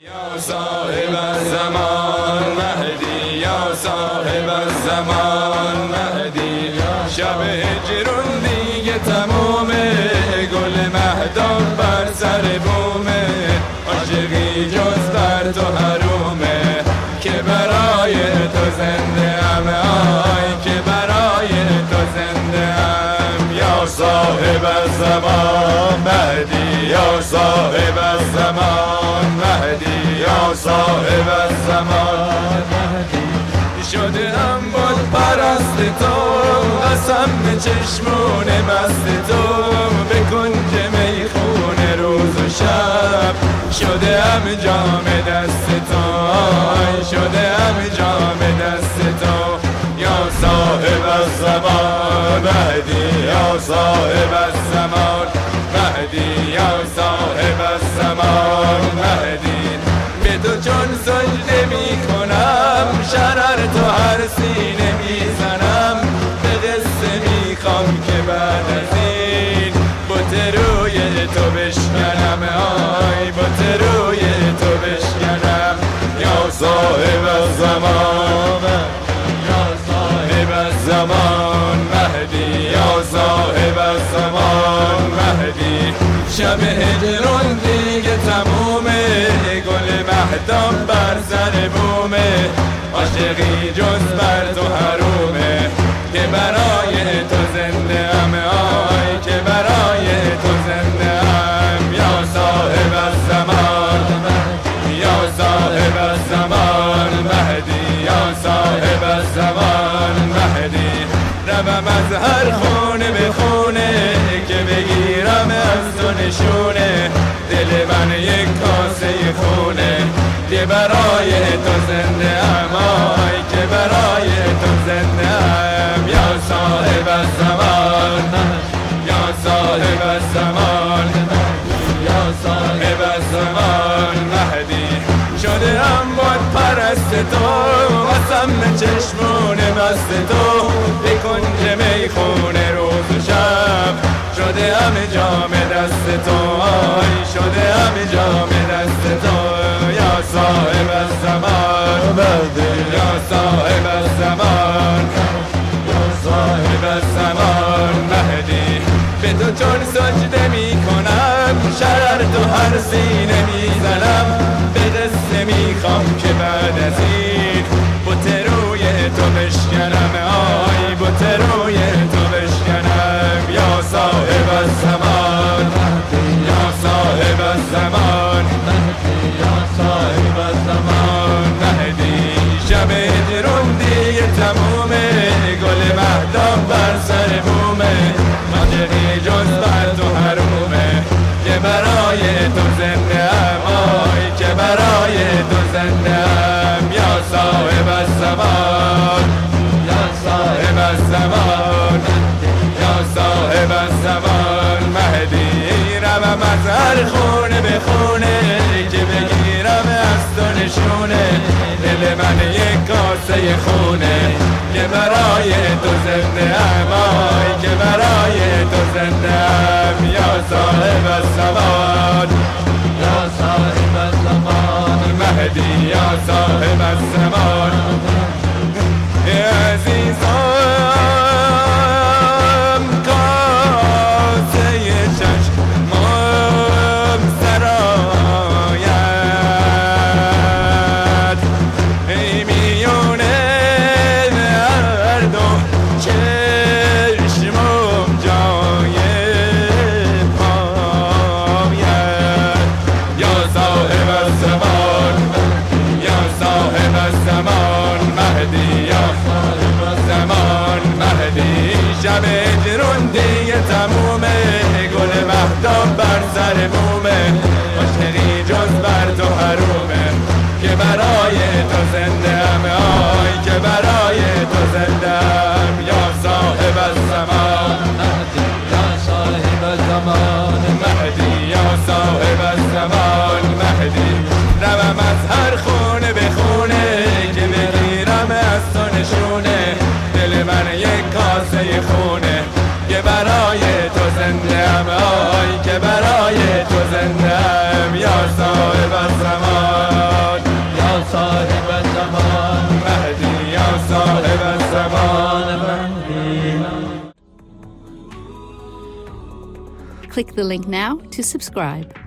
یا صاحب زمان مهدی یا صاحب زمان مهدی. شب هجرون دیگه تمومه گل مهداب بر سر بومه. عاشقی جز بر تو حرومه که برای تو زنده ام. آی که برای تو زنده ام. یا صاحب زمان مهدی یا صاحب زمان مهدی یا صاحب زمان شده هم بود پرست تو قسم به چشمون مست تو. به کنج می‌خونه روز و شب. شده هم جام دست تو شده هم جام دست تو. یا صاحب زمان مهدی یا صاحب زمان. مهدی یا صاحب زمان. این بوت روی تو بشکنم آی بوت روی تو بشکنم. یا صاحب زمان یا صاحب زمان مهدی. یا صاحب زمان مهدی. شب هجرون دیگه تمومه گل مهدام بر سر بومه. عاشقی جز بر تو حرومه که برای تو یا صاحب زمان مهدی. روم از هر خونه به خونه که بگیرم از تو نشونه. دل من یک کاسه خونه که برای تو زنده ام. که برای تو زنده ام. یا صاحب زمان یا صاحب زمان یا صاحب زمان مهدی. شده هم بود پرست تو. قسم چشمون مست تو به کنج می‌خونه روز و شب. شده همه جام دست تو شده همه جام دست تو. یا صاحب زمان یا صاحب زمان یا صاحب زمان مهدی به تو چون سجده می کنم شرر تو هر سینه می‌زنم. به قصه می‌خوام که بعد از این صاحب زمان یا صاحب زمان یا صاحب زمان مهدی روم از خونه به خونه. که بگیرم از تو نشونه. دل من یک کاسه خونه. که برای تو زنده آی که برای تو زنده ام. یا صاحب زمان يا صاحب السمان سر مومه عاشقی جز بر تو حرومه. که برای تو زنده هم آی که برای تو زنده هم یا صاحب الزمان. مهدی یا صاحب الزمان. مهدی یا صاحب الزمان. مهدی روم از هر خون Click the link now to subscribe.